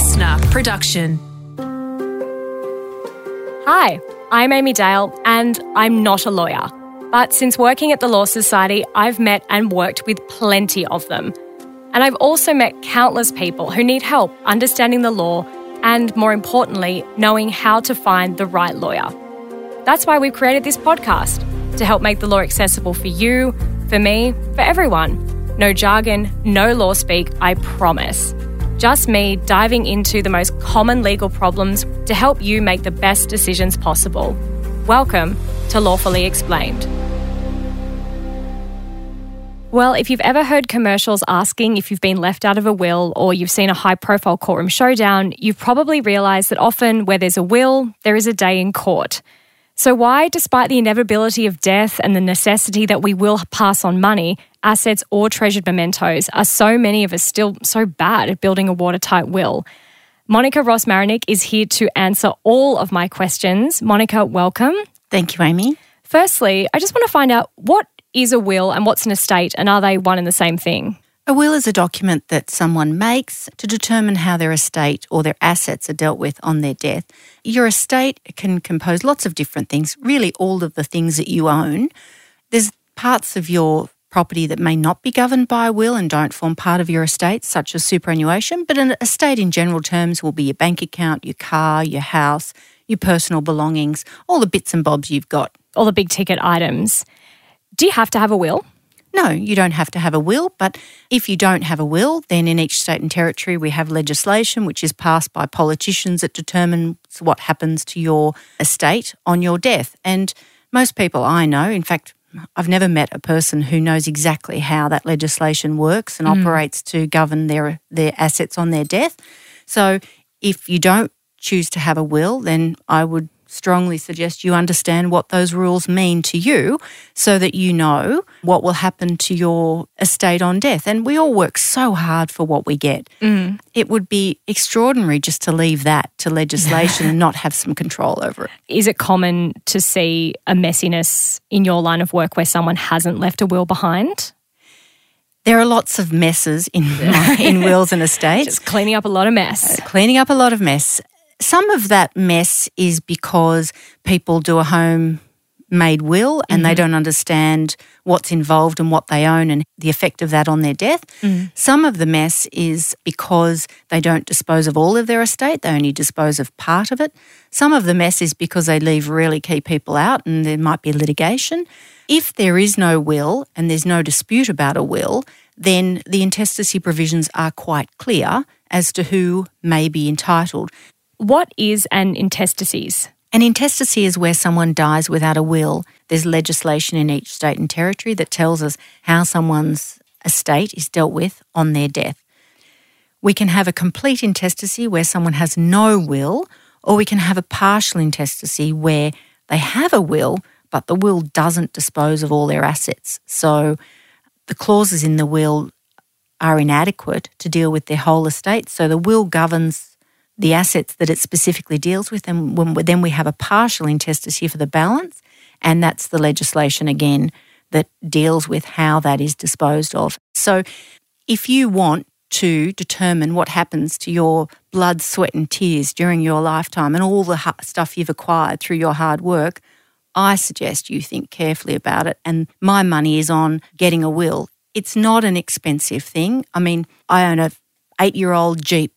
listener production. Hi, I'm Amy Dale, and I'm not a lawyer. But since working at the Law Society, I've met and worked with plenty of them. And I've also met countless people who need help understanding the law and, more importantly, knowing how to find the right lawyer. That's why we've created this podcast to help make the law accessible for you, for me, for everyone. No jargon, no law speak, I promise. Just me diving into the most common legal problems to help you make the best decisions possible. Welcome to Lawfully Explained. Well, if you've ever heard commercials asking if you've been left out of a will or you've seen a high profile courtroom showdown, you've probably realised that often where there's a will, there is a day in court. So, why, despite the inevitability of death and the necessity that we will pass on money, assets, or treasured mementos, are so many of us still so bad at building a watertight will? Monica Ross Marinick is here to answer all of my questions. Monica, welcome. Thank you, Amy. Firstly, I just want to find out what is a will and what's an estate, and are they one and the same thing? A will is a document that someone makes to determine how their estate or their assets are dealt with on their death. Your estate can compose lots of different things, really, all of the things that you own. There's parts of your property that may not be governed by a will and don't form part of your estate, such as superannuation, but an estate in general terms will be your bank account, your car, your house, your personal belongings, all the bits and bobs you've got. All the big ticket items. Do you have to have a will? No, you don't have to have a will, but if you don't have a will, then in each state and territory we have legislation which is passed by politicians that determines what happens to your estate on your death. And most people I know, in fact, I've never met a person who knows exactly how that legislation works and mm. operates to govern their their assets on their death. So if you don't choose to have a will, then I would strongly suggest you understand what those rules mean to you so that you know what will happen to your estate on death. And we all work so hard for what we get. Mm. It would be extraordinary just to leave that to legislation and not have some control over it. Is it common to see a messiness in your line of work where someone hasn't left a will behind? There are lots of messes in in wills and estates. Just cleaning up a lot of mess. Uh, cleaning up a lot of mess. Some of that mess is because people do a home made will and mm-hmm. they don't understand what's involved and what they own and the effect of that on their death. Mm. Some of the mess is because they don't dispose of all of their estate, they only dispose of part of it. Some of the mess is because they leave really key people out and there might be litigation. If there is no will and there's no dispute about a will, then the intestacy provisions are quite clear as to who may be entitled. What is an intestacies? An intestacy is where someone dies without a will. There's legislation in each state and territory that tells us how someone's estate is dealt with on their death. We can have a complete intestacy where someone has no will, or we can have a partial intestacy where they have a will, but the will doesn't dispose of all their assets. So the clauses in the will are inadequate to deal with their whole estate. So the will governs the assets that it specifically deals with, and then we have a partial intestacy for the balance, and that's the legislation again that deals with how that is disposed of. So, if you want to determine what happens to your blood, sweat, and tears during your lifetime and all the stuff you've acquired through your hard work, I suggest you think carefully about it. And my money is on getting a will. It's not an expensive thing. I mean, I own a eight year old Jeep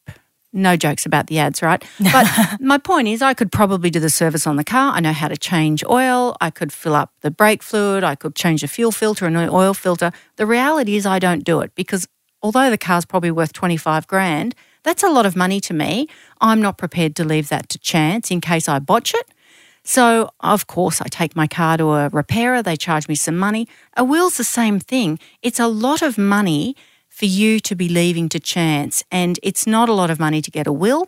no jokes about the ads, right? But my point is, I could probably do the service on the car. I know how to change oil. I could fill up the brake fluid. I could change a fuel filter and an oil filter. The reality is, I don't do it because although the car's probably worth 25 grand, that's a lot of money to me. I'm not prepared to leave that to chance in case I botch it. So, of course, I take my car to a repairer. They charge me some money. A will's the same thing. It's a lot of money for you to be leaving to chance. And it's not a lot of money to get a will.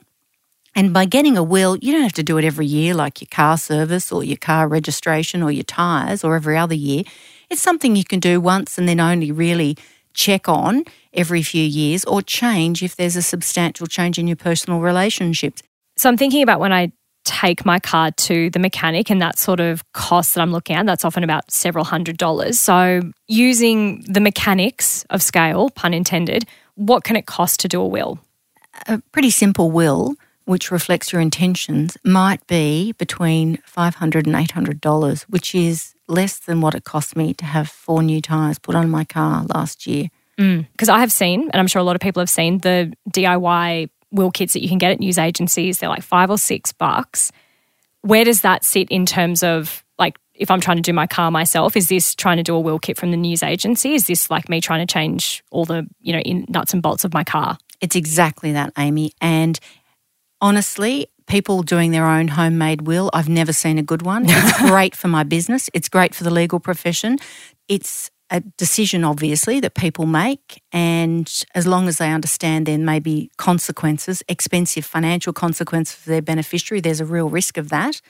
And by getting a will, you don't have to do it every year like your car service or your car registration or your tyres or every other year. It's something you can do once and then only really check on every few years or change if there's a substantial change in your personal relationships. So I'm thinking about when I take my car to the mechanic and that sort of cost that I'm looking at, that's often about several hundred dollars. So, using the mechanics of scale, pun intended, what can it cost to do a will? a pretty simple will, which reflects your intentions, might be between $500 and $800, which is less than what it cost me to have four new tyres put on my car last year. Mm. Because I have seen, and I'm sure a lot of people have seen, the DIY will kits that you can get at news agencies. They're like five or six bucks. Where does that sit in terms of like if I'm trying to do my car myself? Is this trying to do a will kit from the news agency? Is this like me trying to change all the you know in nuts and bolts of my car? It's exactly that, Amy. And honestly, people doing their own homemade will, I've never seen a good one. It's great for my business, it's great for the legal profession. It's a decision, obviously, that people make. And as long as they understand there may be consequences, expensive financial consequences for their beneficiary, there's a real risk of that.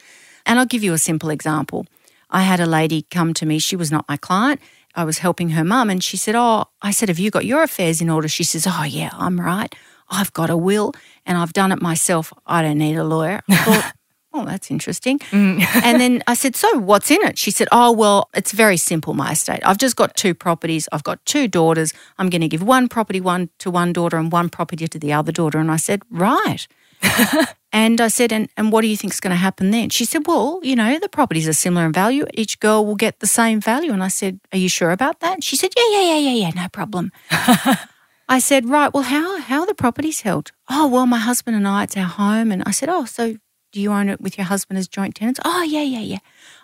And I'll give you a simple example. I had a lady come to me, she was not my client. I was helping her mum, and she said, Oh, I said, Have you got your affairs in order? She says, Oh, yeah, I'm right. I've got a will and I've done it myself. I don't need a lawyer. I thought, Oh, that's interesting. Mm. and then I said, So what's in it? She said, Oh, well, it's very simple, my estate. I've just got two properties. I've got two daughters. I'm going to give one property one to one daughter and one property to the other daughter. And I said, Right. and I said, and, and what do you think is going to happen then? She said, Well, you know, the properties are similar in value. Each girl will get the same value. And I said, Are you sure about that? She said, Yeah, yeah, yeah, yeah, yeah, no problem. I said, Right, well, how, how are the properties held? Oh, well, my husband and I, it's our home. And I said, Oh, so do you own it with your husband as joint tenants? Oh, yeah, yeah, yeah.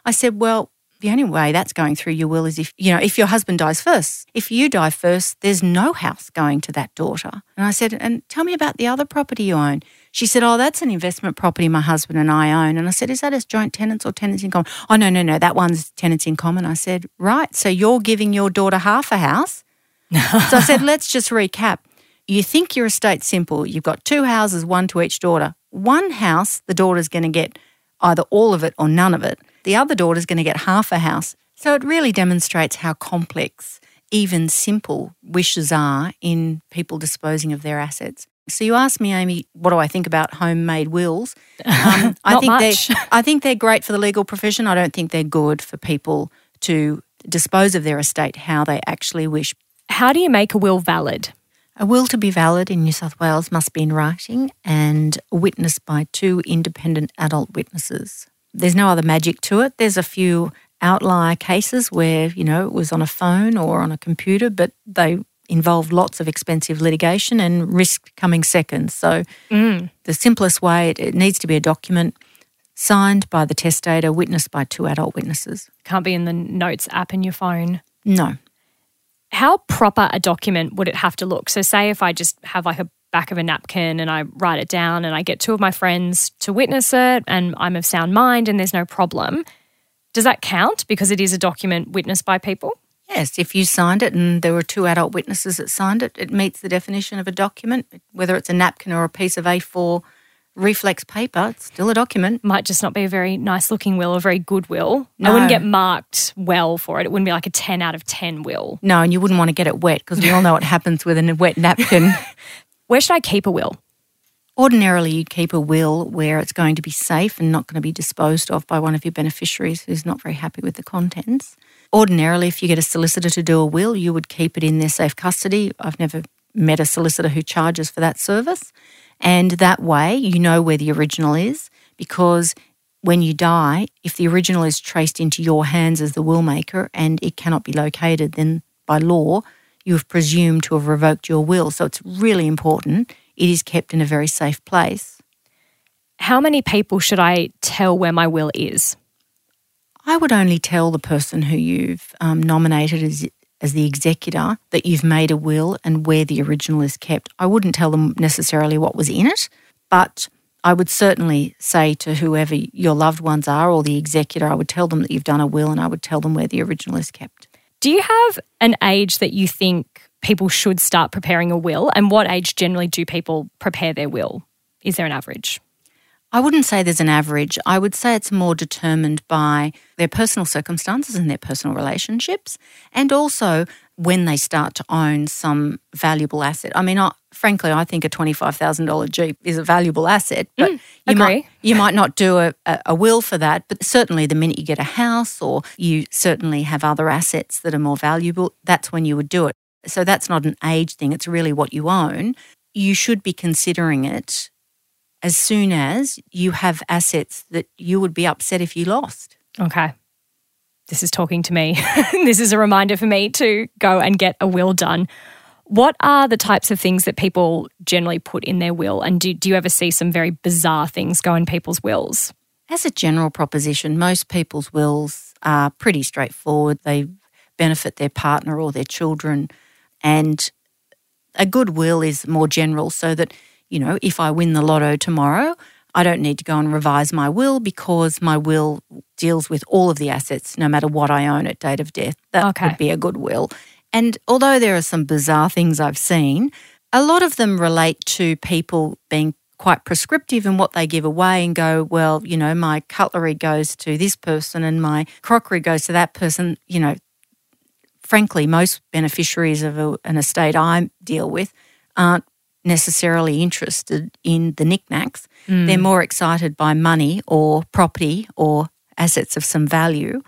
I said, Well, the only way that's going through your will is if, you know, if your husband dies first. If you die first, there's no house going to that daughter. And I said, And tell me about the other property you own. She said, Oh, that's an investment property my husband and I own. And I said, Is that as joint tenants or tenants in common? Oh, no, no, no, that one's tenants in common. I said, Right. So you're giving your daughter half a house. so I said, Let's just recap. You think your estate's simple. You've got two houses, one to each daughter. One house, the daughter's going to get either all of it or none of it. The other daughter's going to get half a house. So it really demonstrates how complex even simple wishes are in people disposing of their assets. So you asked me, Amy, what do I think about homemade wills? Um, I think much. they I think they're great for the legal profession. I don't think they're good for people to dispose of their estate how they actually wish. How do you make a will valid? A will to be valid in New South Wales must be in writing and witnessed by two independent adult witnesses. There's no other magic to it. There's a few outlier cases where, you know, it was on a phone or on a computer, but they involved lots of expensive litigation and risk coming second. So mm. the simplest way, it, it needs to be a document signed by the testator, witnessed by two adult witnesses. Can't be in the notes app in your phone. No. How proper a document would it have to look? So, say if I just have like a back of a napkin and I write it down and I get two of my friends to witness it and I'm of sound mind and there's no problem, does that count because it is a document witnessed by people? Yes, if you signed it and there were two adult witnesses that signed it, it meets the definition of a document. Whether it's a napkin or a piece of A4 reflex paper, it's still a document. Might just not be a very nice looking will or very good will. I wouldn't get marked well for it. It wouldn't be like a 10 out of 10 will. No, and you wouldn't want to get it wet because we all know what happens with a wet napkin. Where should I keep a will? Ordinarily, you keep a will where it's going to be safe and not going to be disposed of by one of your beneficiaries who's not very happy with the contents. Ordinarily, if you get a solicitor to do a will, you would keep it in their safe custody. I've never met a solicitor who charges for that service. And that way, you know where the original is because when you die, if the original is traced into your hands as the will maker and it cannot be located, then by law, you have presumed to have revoked your will. So it's really important. It is kept in a very safe place. How many people should I tell where my will is? I would only tell the person who you've um, nominated as as the executor that you've made a will and where the original is kept. I wouldn't tell them necessarily what was in it, but I would certainly say to whoever your loved ones are or the executor, I would tell them that you've done a will and I would tell them where the original is kept. Do you have an age that you think people should start preparing a will? And what age generally do people prepare their will? Is there an average? I wouldn't say there's an average. I would say it's more determined by their personal circumstances and their personal relationships, and also when they start to own some valuable asset. I mean, I, frankly, I think a twenty-five thousand dollar Jeep is a valuable asset, but mm, you agree. might you might not do a, a will for that. But certainly, the minute you get a house or you certainly have other assets that are more valuable, that's when you would do it. So that's not an age thing; it's really what you own. you should be considering it as soon as you have assets that you would be upset if you lost. Okay. This is talking to me. this is a reminder for me to go and get a will done. What are the types of things that people generally put in their will? And do, do you ever see some very bizarre things go in people's wills? As a general proposition, most people's wills are pretty straightforward. They benefit their partner or their children. And a good will is more general so that, you know, if I win the lotto tomorrow, I don't need to go and revise my will because my will deals with all of the assets, no matter what I own at date of death. That Okay. would be a good will. And although there are some bizarre things I've seen, a lot of them relate to people being quite prescriptive in what they give away and go, well, you know, my cutlery goes to this person and my crockery goes to that person. You know, frankly, most beneficiaries of a, an estate I deal with aren't necessarily interested in the knickknacks. Mm. They're more excited by money or property or assets of some value.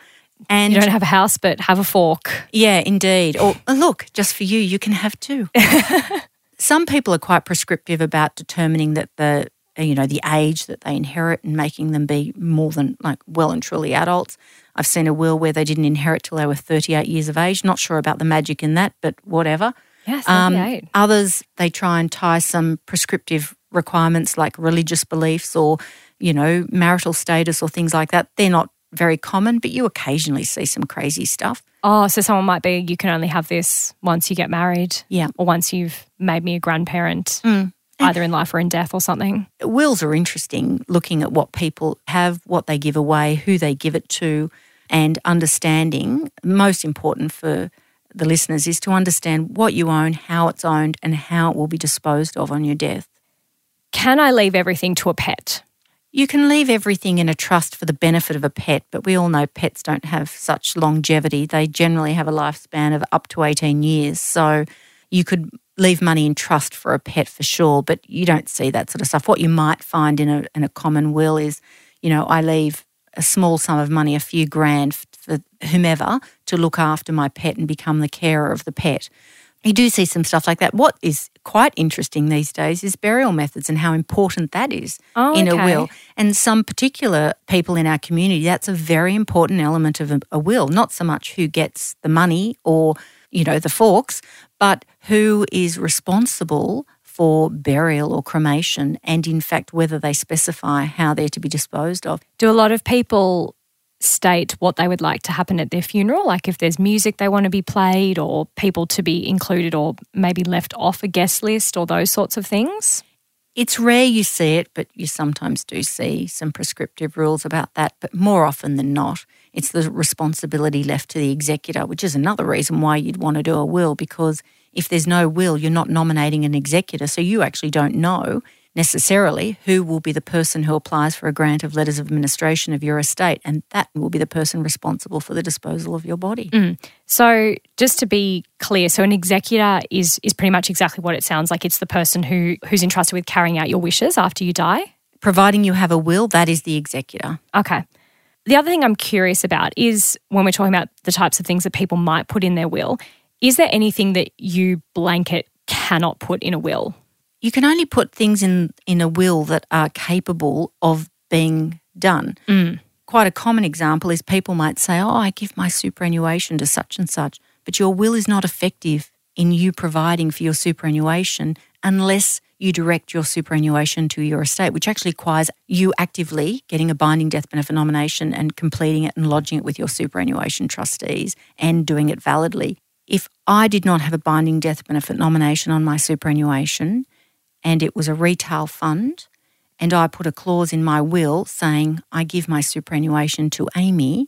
And You don't have a house, but have a fork. yeah, indeed. Or oh, look, just for you, you can have two. Some people are quite prescriptive about determining that the uh, you know the age that they inherit and making them be more than like well and truly adults. I've seen a will where they didn't inherit till they were 38 years of age. Not sure about the magic in that, but whatever. Yes, Um, 38. others, they try and tie some prescriptive requirements like religious beliefs or, you know, marital status or things like that. They're not very common, but you occasionally see some crazy stuff. Oh, so someone might be, you can only have this once you get married. Yeah. Or once you've made me a grandparent, Mm. either in life or in death or something. Wills are interesting, looking at what people have, what they give away, who they give it to, and understanding. Most important for the listeners is to understand what you own, how it's owned, and how it will be disposed of on your death. Can I leave everything to a pet? You can leave everything in a trust for the benefit of a pet, but we all know pets don't have such longevity. They generally have a lifespan of up to 18 years. So you could leave money in trust for a pet for sure, but you don't see that sort of stuff. What you might find in a, in a common will is, you know, I leave a small sum of money, a few grand for whomever to look after my pet and become the carer of the pet. You do see some stuff like that. What is quite interesting these days is burial methods and how important that is Oh, in a will. And some particular people in our community, that's a very important element of a, a will. Not so much who gets the money or, you know, the forks, but who is responsible for burial or cremation, and in fact, whether they specify how they're to be disposed of. Do a lot of people state what they would like to happen at their funeral? Like if there's music they want to be played or people to be included or maybe left off a guest list or those sorts of things? It's rare you see it, but you sometimes do see some prescriptive rules about that. But more often than not, it's the responsibility left to the executor, which is another reason why you'd want to do a will, because if there's no will, you're not nominating an executor. So you actually don't know necessarily who will be the person who applies for a grant of letters of administration of your estate. And that will be the person responsible for the disposal of your body. Mm. So just to be clear, so an executor is is pretty much exactly what it sounds like. It's the person who who's entrusted with carrying out your wishes after you die. Providing you have a will, that is the executor. Okay. The other thing I'm curious about is when we're talking about the types of things that people might put in their will, is there anything that you blanket cannot put in a will? You can only put things in in a will that are capable of being done. Mm. Quite a common example is people might say, "Oh, I give my superannuation to such and such," but your will is not effective in you providing for your superannuation unless you direct your superannuation to your estate, which actually requires you actively getting a binding death benefit nomination and completing it and lodging it with your superannuation trustees and doing it validly. If I did not have a binding death benefit nomination on my superannuation, and it was a retail fund, and I put a clause in my will saying I give my superannuation to Amy,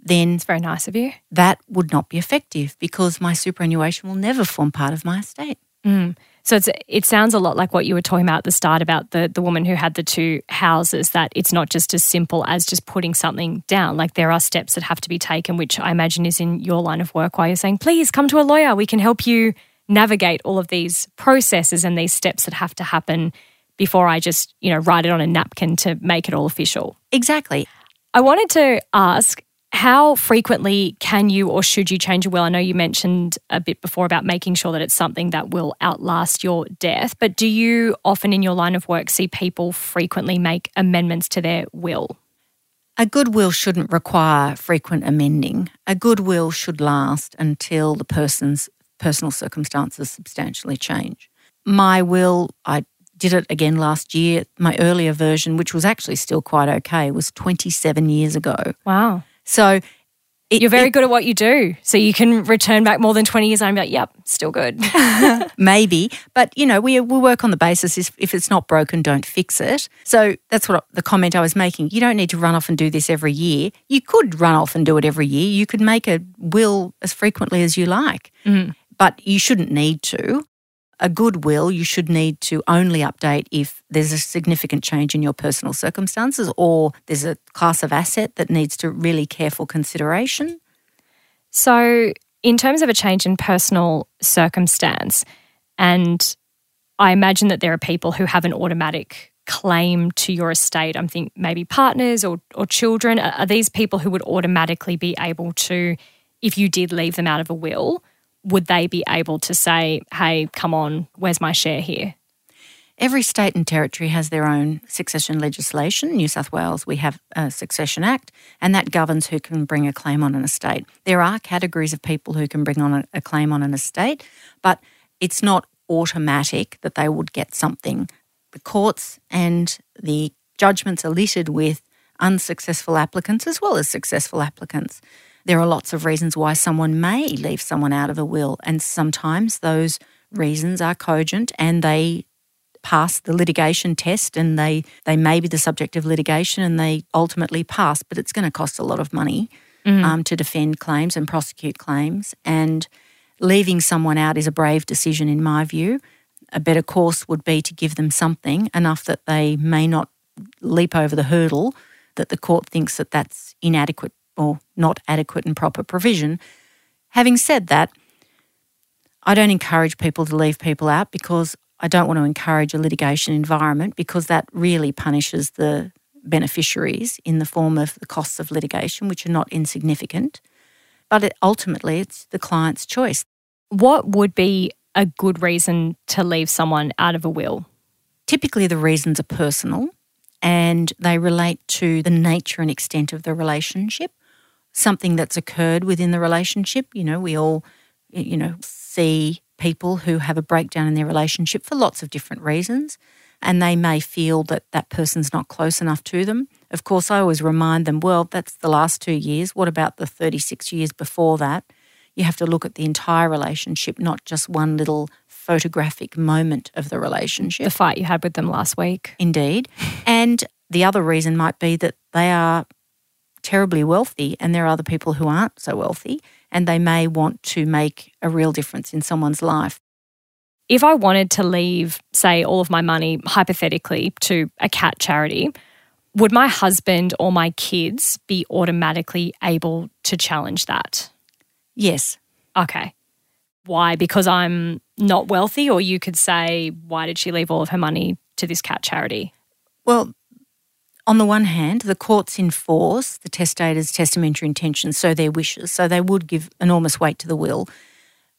then It's very nice of you. that would not be effective because my superannuation will never form part of my estate. Mm. So it's, it sounds a lot like what you were talking about at the start about the, the woman who had the two houses, that it's not just as simple as just putting something down. Like there are steps that have to be taken, which I imagine is in your line of work, why you're saying, please come to a lawyer. We can help you navigate all of these processes and these steps that have to happen before I just, you know, write it on a napkin to make it all official. Exactly. I wanted to ask How frequently can you or should you change a will? I know you mentioned a bit before about making sure that it's something that will outlast your death, but do you often in your line of work see people frequently make amendments to their will? A good will shouldn't require frequent amending. A good will should last until the person's personal circumstances substantially change. My will, I did it again last year. My earlier version, which was actually still quite okay, was 27 years ago. Wow. So it, You're very it, good at what you do. So you can return back more than 20 years and I'm like, yep, still good. Maybe. But, you know, we, we work on the basis if, if it's not broken, don't fix it. So that's what the comment I was making. You don't need to run off and do this every year. You could run off and do it every year. You could make a will as frequently as you like. Mm. But you shouldn't need to a good will you should need to only update if there's a significant change in your personal circumstances or there's a class of asset that needs to really careful consideration. So, in terms of a change in personal circumstance, and I imagine that there are people who have an automatic claim to your estate. I'm thinking maybe partners or, or children. Are these people who would automatically be able to, if you did leave them out of a will, would they be able to say, hey, come on, where's my share here? Every state and territory has their own succession legislation. New South Wales, we have a Succession Act, and that governs who can bring a claim on an estate. There are categories of people who can bring on a, a claim on an estate, but it's not automatic that they would get something. The courts and the judgments are littered with unsuccessful applicants as well as successful applicants. There are lots of reasons why someone may leave someone out of a will, and sometimes those reasons are cogent and they pass the litigation test and they, they may be the subject of litigation and they ultimately pass, but it's going to cost a lot of money mm. um, to defend claims and prosecute claims. And leaving someone out is a brave decision, in my view. A better course would be to give them something enough that they may not leap over the hurdle that the court thinks that that's inadequate or not adequate and proper provision. Having said that, I don't encourage people to leave people out because I don't want to encourage a litigation environment because that really punishes the beneficiaries in the form of the costs of litigation, which are not insignificant. But it, ultimately, it's the client's choice. What would be a good reason to leave someone out of a will? Typically, the reasons are personal and they relate to the nature and extent of the relationship something that's occurred within the relationship. You know, we all, you know, see people who have a breakdown in their relationship for lots of different reasons, and they may feel that that person's not close enough to them. Of course, I always remind them, well, that's the last two years. What about the 36 years before that? You have to look at the entire relationship, not just one little photographic moment of the relationship. The fight you had with them last week. Indeed. and the other reason might be that they are terribly wealthy and there are other people who aren't so wealthy and they may want to make a real difference in someone's life. If I wanted to leave, say, all of my money hypothetically to a cat charity, would my husband or my kids be automatically able to challenge that? Yes. Okay. Why? Because I'm not wealthy, or you could say, why did she leave all of her money to this cat charity? Well, on the one hand, the courts enforce the testator's testamentary intentions, so their wishes, so they would give enormous weight to the will.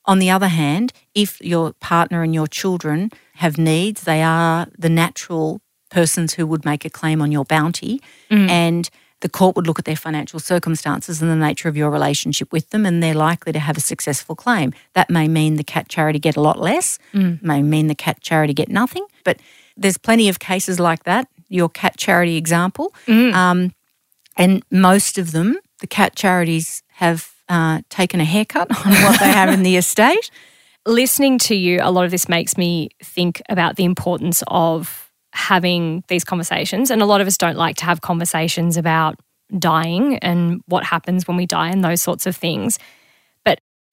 On the other hand, if your partner and your children have needs, they are the natural persons who would make a claim on your bounty, mm. and the court would look at their financial circumstances and the nature of your relationship with them, and they're likely to have a successful claim. That may mean the cat charity get a lot less, mm. may mean the cat charity get nothing, but there's plenty of cases like that your cat charity example. Mm. Um, and most of them, the cat charities have uh, taken a haircut on what they have in the estate. Listening to you, a lot of this makes me think about the importance of having these conversations. And a lot of us don't like to have conversations about dying and what happens when we die and those sorts of things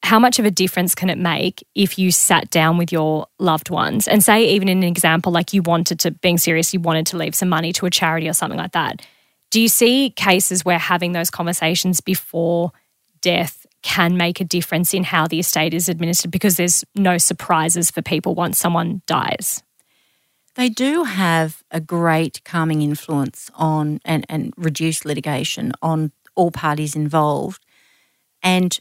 how much of a difference can it make if you sat down with your loved ones? And say even in an example like you wanted to being serious you wanted to leave some money to a charity or something like that. Do you see cases where having those conversations before death can make a difference in how the estate is administered? Because there's no surprises for people once someone dies. They do have a great calming influence on and, and reduce litigation on all parties involved. And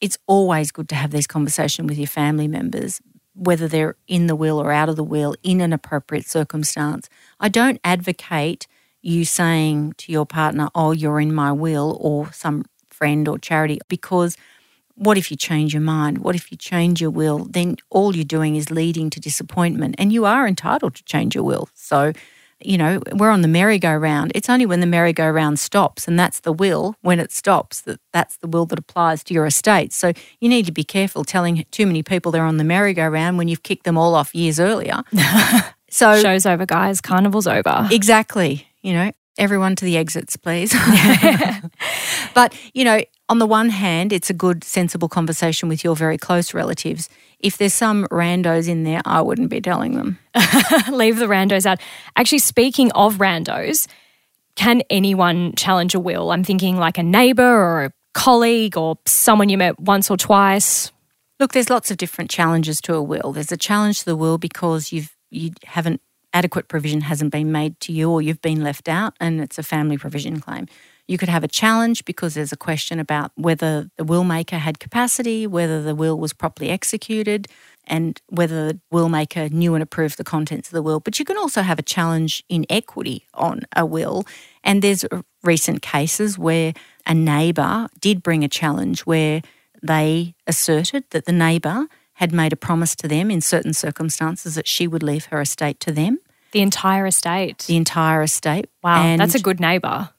it's always good to have these conversations with your family members, whether they're in the will or out of the will, in an appropriate circumstance. I don't advocate you saying to your partner, oh, you're in my will, or some friend or charity, because what if you change your mind? What if you change your will? Then all you're doing is leading to disappointment, and you are entitled to change your will. So, you know, we're on the merry-go-round. It's only when the merry-go-round stops, and that's the will, when it stops, that that's the will that applies to your estate. So you need to be careful telling too many people they're on the merry-go-round when you've kicked them all off years earlier. so show's over, guys. Carnival's over. Exactly. You know, everyone to the exits, please. but, you know, on the one hand, it's a good, sensible conversation with your very close relatives. If there's some randos in there, I wouldn't be telling them. Leave the randos out. Actually, speaking of randos, can anyone challenge a will? I'm thinking like a neighbour or a colleague or someone you met once or twice. Look, there's lots of different challenges to a will. There's a challenge to the will because you've you haven't adequate provision hasn't been made to you or you've been left out and it's a family provision claim. You could have a challenge because there's a question about whether the will maker had capacity, whether the will was properly executed, and whether the will maker knew and approved the contents of the will. But you can also have a challenge in equity on a will. And there's recent cases where a neighbour did bring a challenge where they asserted that the neighbour had made a promise to them in certain circumstances that she would leave her estate to them. The entire estate. The entire estate. Wow, and, that's a good neighbour.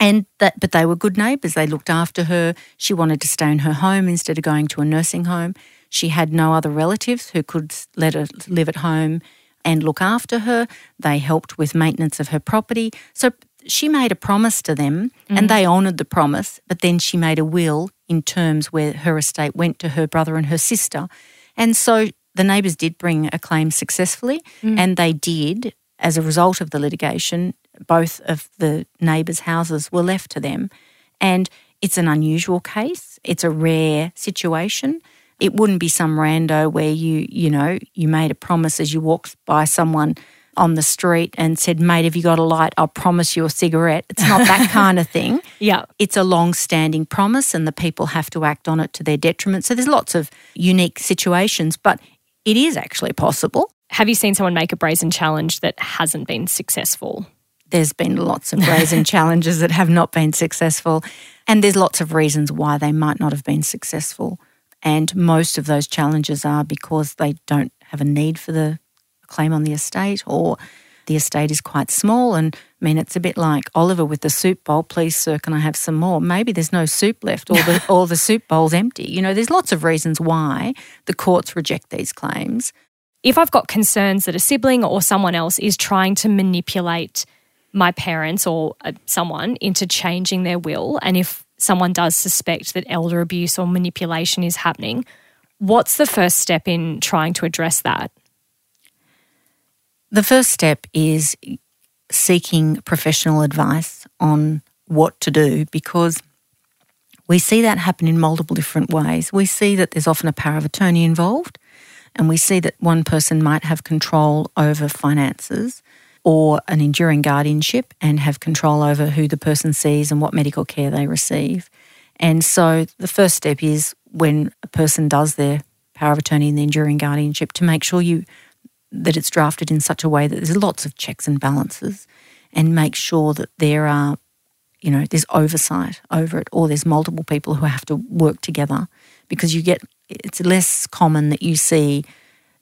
And that, but they were good neighbours. They looked after her. She wanted to stay in her home instead of going to a nursing home. She had no other relatives who could let her live at home and look after her. They helped with maintenance of her property. So she made a promise to them mm. and they honoured the promise, but then she made a will in terms where her estate went to her brother and her sister. And so the neighbours did bring a claim successfully, mm. and they did, as a result of the litigation, both of the neighbours' houses were left to them. And it's an unusual case, it's a rare situation. It wouldn't be some rando where you, you know, you made a promise as you walked by someone on the street and said, Mate, have you got a light? I'll promise you a cigarette. It's not that kind of thing. Yeah. It's a long standing promise and the people have to act on it to their detriment. So there's lots of unique situations, but it is actually possible. Have you seen someone make a brazen challenge that hasn't been successful? There's been lots of brazen challenges that have not been successful. And there's lots of reasons why they might not have been successful. And most of those challenges are because they don't have a need for the claim on the estate or the estate is quite small and I mean it's a bit like Oliver with the soup bowl, please sir, can I have some more? Maybe there's no soup left or the or the soup bowl's empty. You know, there's lots of reasons why the courts reject these claims. If I've got concerns that a sibling or someone else is trying to manipulate my parents or uh, someone into changing their will and if someone does suspect that elder abuse or manipulation is happening, what's the first step in trying to address that? The first step is seeking professional advice on what to do because we see that happen in multiple different ways. We see that there's often a power of attorney involved, and we see that one person might have control over finances or an enduring guardianship and have control over who the person sees and what medical care they receive. And so the first step is when a person does their power of attorney and the enduring guardianship to make sure you that it's drafted in such a way that there's lots of checks and balances and make sure that there are, you know, there's oversight over it or there's multiple people who have to work together because you get, it's less common that you see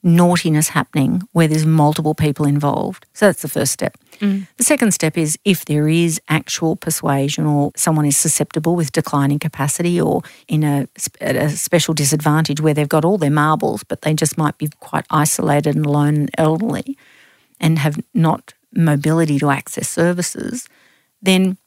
naughtiness happening where there's multiple people involved. So that's the first step. Mm. The second step is if there is actual persuasion or someone is susceptible with declining capacity or in a, a special disadvantage where they've got all their marbles, but they just might be quite isolated and alone and elderly and have not mobility to access services, then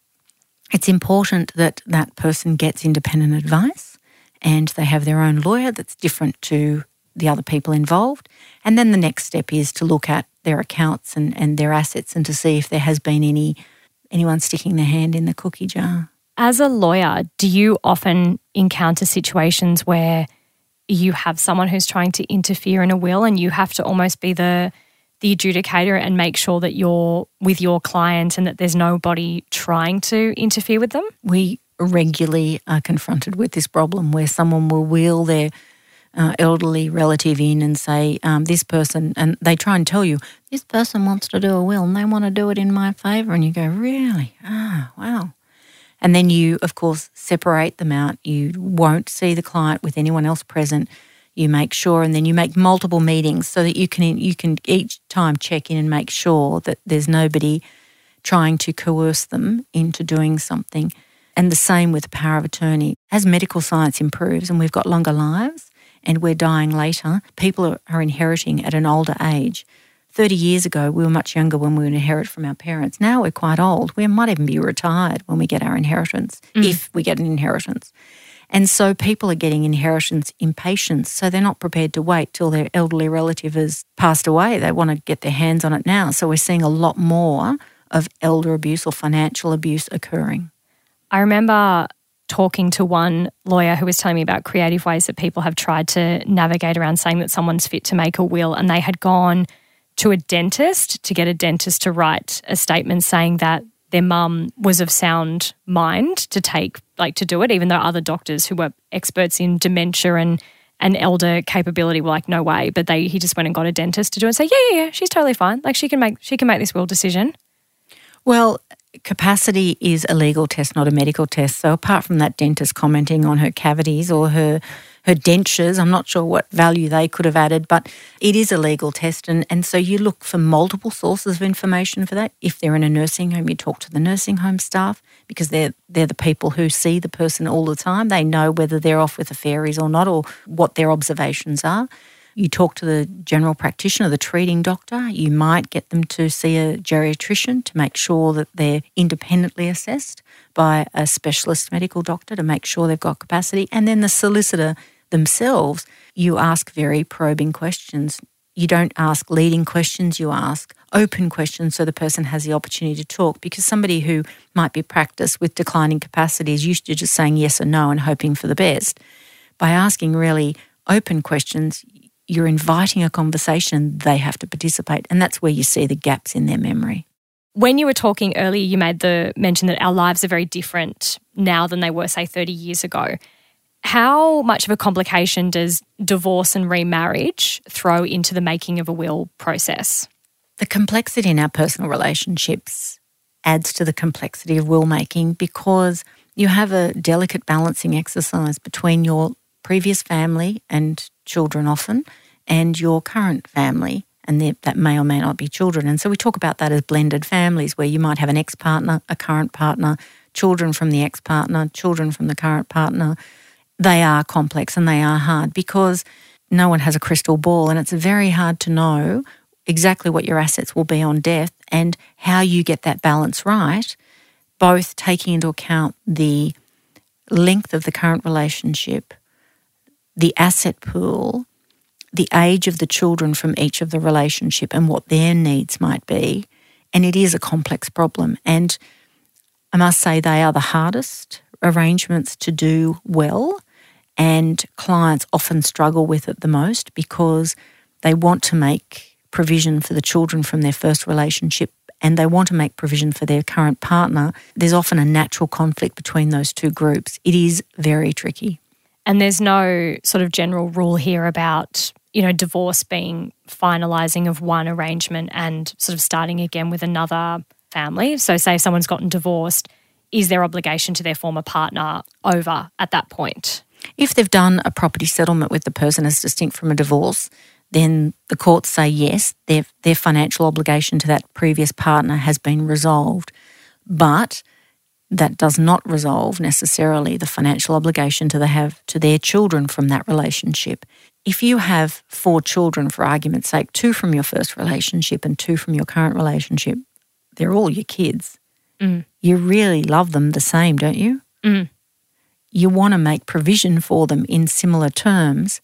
it's important that that person gets independent advice and they have their own lawyer that's different to the other people involved. And then the next step is to look at their accounts and, and their assets and to see if there has been any anyone sticking their hand in the cookie jar. As a lawyer, do you often encounter situations where you have someone who's trying to interfere in a will and you have to almost be the the adjudicator and make sure that you're with your client and that there's nobody trying to interfere with them? We regularly are confronted with this problem where someone will wheel their uh, elderly relative in and say, um, This person, and they try and tell you, This person wants to do a will and they want to do it in my favour. And you go, Really? Ah, wow. And then you, of course, separate them out. You won't see the client with anyone else present. You make sure, and then you make multiple meetings so that you can you can each time check in and make sure that there's nobody trying to coerce them into doing something. And the same with the power of attorney. As medical science improves and we've got longer lives and we're dying later, people are, are inheriting at an older age. 30 years ago, we were much younger when we would inherit from our parents. Now we're quite old. We might even be retired when we get our inheritance, mm. if we get an inheritance. And so people are getting inheritance impatience. So they're not prepared to wait till their elderly relative has passed away. They want to get their hands on it now. So we're seeing a lot more of elder abuse or financial abuse occurring. I remember talking to one lawyer who was telling me about creative ways that people have tried to navigate around saying that someone's fit to make a will and they had gone to a dentist to get a dentist to write a statement saying that their mum was of sound mind to take like to do it even though other doctors who were experts in dementia and and elder capability were like no way but they he just went and got a dentist to do it. And say yeah yeah yeah she's totally fine. Like she can make she can make this will decision. Well capacity is a legal test not a medical test so apart from that dentist commenting on her cavities or her her dentures. I'm not sure what value they could have added, but it is a legal test. And, and so you look for multiple sources of information for that. If they're in a nursing home, you talk to the nursing home staff because they're, they're the people who see the person all the time. They know whether they're off with the fairies or not or what their observations are. You talk to the general practitioner, the treating doctor. You might get them to see a geriatrician to make sure that they're independently assessed by a specialist medical doctor to make sure they've got capacity. And then the solicitor themselves, you ask very probing questions. You don't ask leading questions, you ask open questions so the person has the opportunity to talk. Because somebody who might be practiced with declining capacity is used to just saying yes or no and hoping for the best. By asking really open questions, you're inviting a conversation, they have to participate. And that's where you see the gaps in their memory. When you were talking earlier, you made the mention that our lives are very different now than they were, say, 30 years ago. How much of a complication does divorce and remarriage throw into the making of a will process? The complexity in our personal relationships adds to the complexity of will making because you have a delicate balancing exercise between your previous family and children often and your current family and that may or may not be children. And so we talk about that as blended families where you might have an ex partner, a current partner, children from the ex partner, children from the current partner, they are complex and they are hard because no one has a crystal ball and it's very hard to know exactly what your assets will be on death and how you get that balance right, both taking into account the length of the current relationship, the asset pool, the age of the children from each of the relationship and what their needs might be. And it is a complex problem. And I must say, they are the hardest arrangements to do well and clients often struggle with it the most because they want to make provision for the children from their first relationship and they want to make provision for their current partner. There's often a natural conflict between those two groups. It is very tricky. And there's no sort of general rule here about, you know, divorce being finalizing of one arrangement and sort of starting again with another family. So, say someone's gotten divorced, is their obligation to their former partner over at that point? If they've done a property settlement with the person as distinct from a divorce, then the courts say yes, their, their financial obligation to that previous partner has been resolved. But that does not resolve necessarily the financial obligation to, the have, to their children from that relationship. If you have four children, for argument's sake, two from your first relationship and two from your current relationship, they're all your kids. Mm. You really love them the same, don't you? Mm you want to make provision for them in similar terms,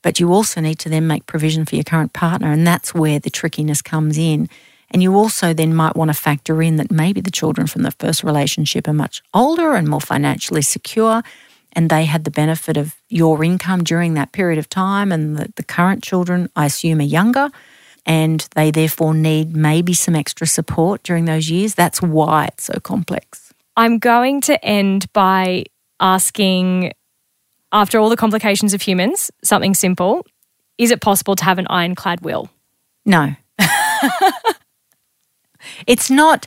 but you also need to then make provision for your current partner. And that's where the trickiness comes in. And you also then might want to factor in that maybe the children from the first relationship are much older and more financially secure, and they had the benefit of your income during that period of time. And the, the current children, I assume, are younger, and they therefore need maybe some extra support during those years. That's why it's so complex. I'm going to end by asking, after all the complications of humans, something simple. Is it possible to have an ironclad will? No. it's not,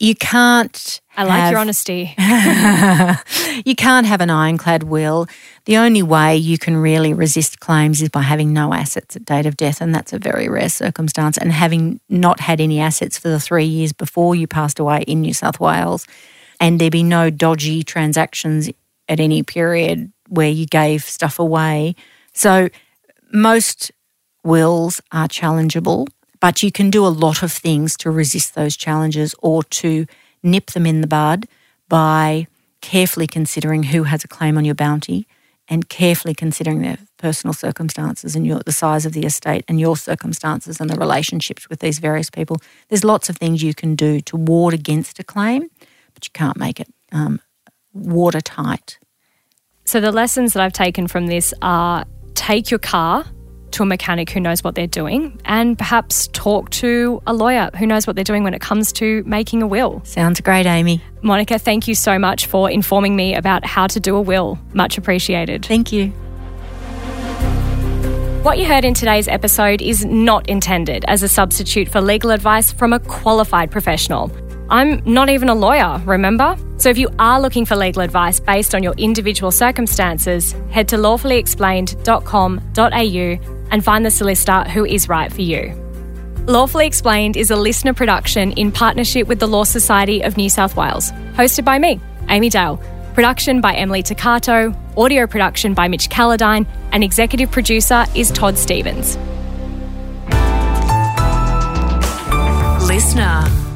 you can't. I like have- your honesty. you can't have an ironclad will. The only way you can really resist claims is by having no assets at date of death, and that's a very rare circumstance. And having not had any assets for the three years before you passed away in New South Wales, and there be no dodgy transactions at any period where you gave stuff away. So most wills are challengeable, but you can do a lot of things to resist those challenges or to nip them in the bud by carefully considering who has a claim on your bounty and carefully considering their personal circumstances and your, the size of the estate and your circumstances and the relationships with these various people. There's lots of things you can do to ward against a claim, but you can't make it um, watertight. So, the lessons that I've taken from this are take your car to a mechanic who knows what they're doing and perhaps talk to a lawyer who knows what they're doing when it comes to making a will. Sounds great, Amy. Monica, thank you so much for informing me about how to do a will. Much appreciated. Thank you. What you heard in today's episode is not intended as a substitute for legal advice from a qualified professional. I'm not even a lawyer, remember? So if you are looking for legal advice based on your individual circumstances, head to lawfullyexplained.com.au and find the solicitor who is right for you. Lawfully Explained is a listener production in partnership with the Law Society of New South Wales, hosted by me, Amy Dale. Production by Emily Takato, audio production by Mitch Calladine, and executive producer is Todd Stevens. Listener.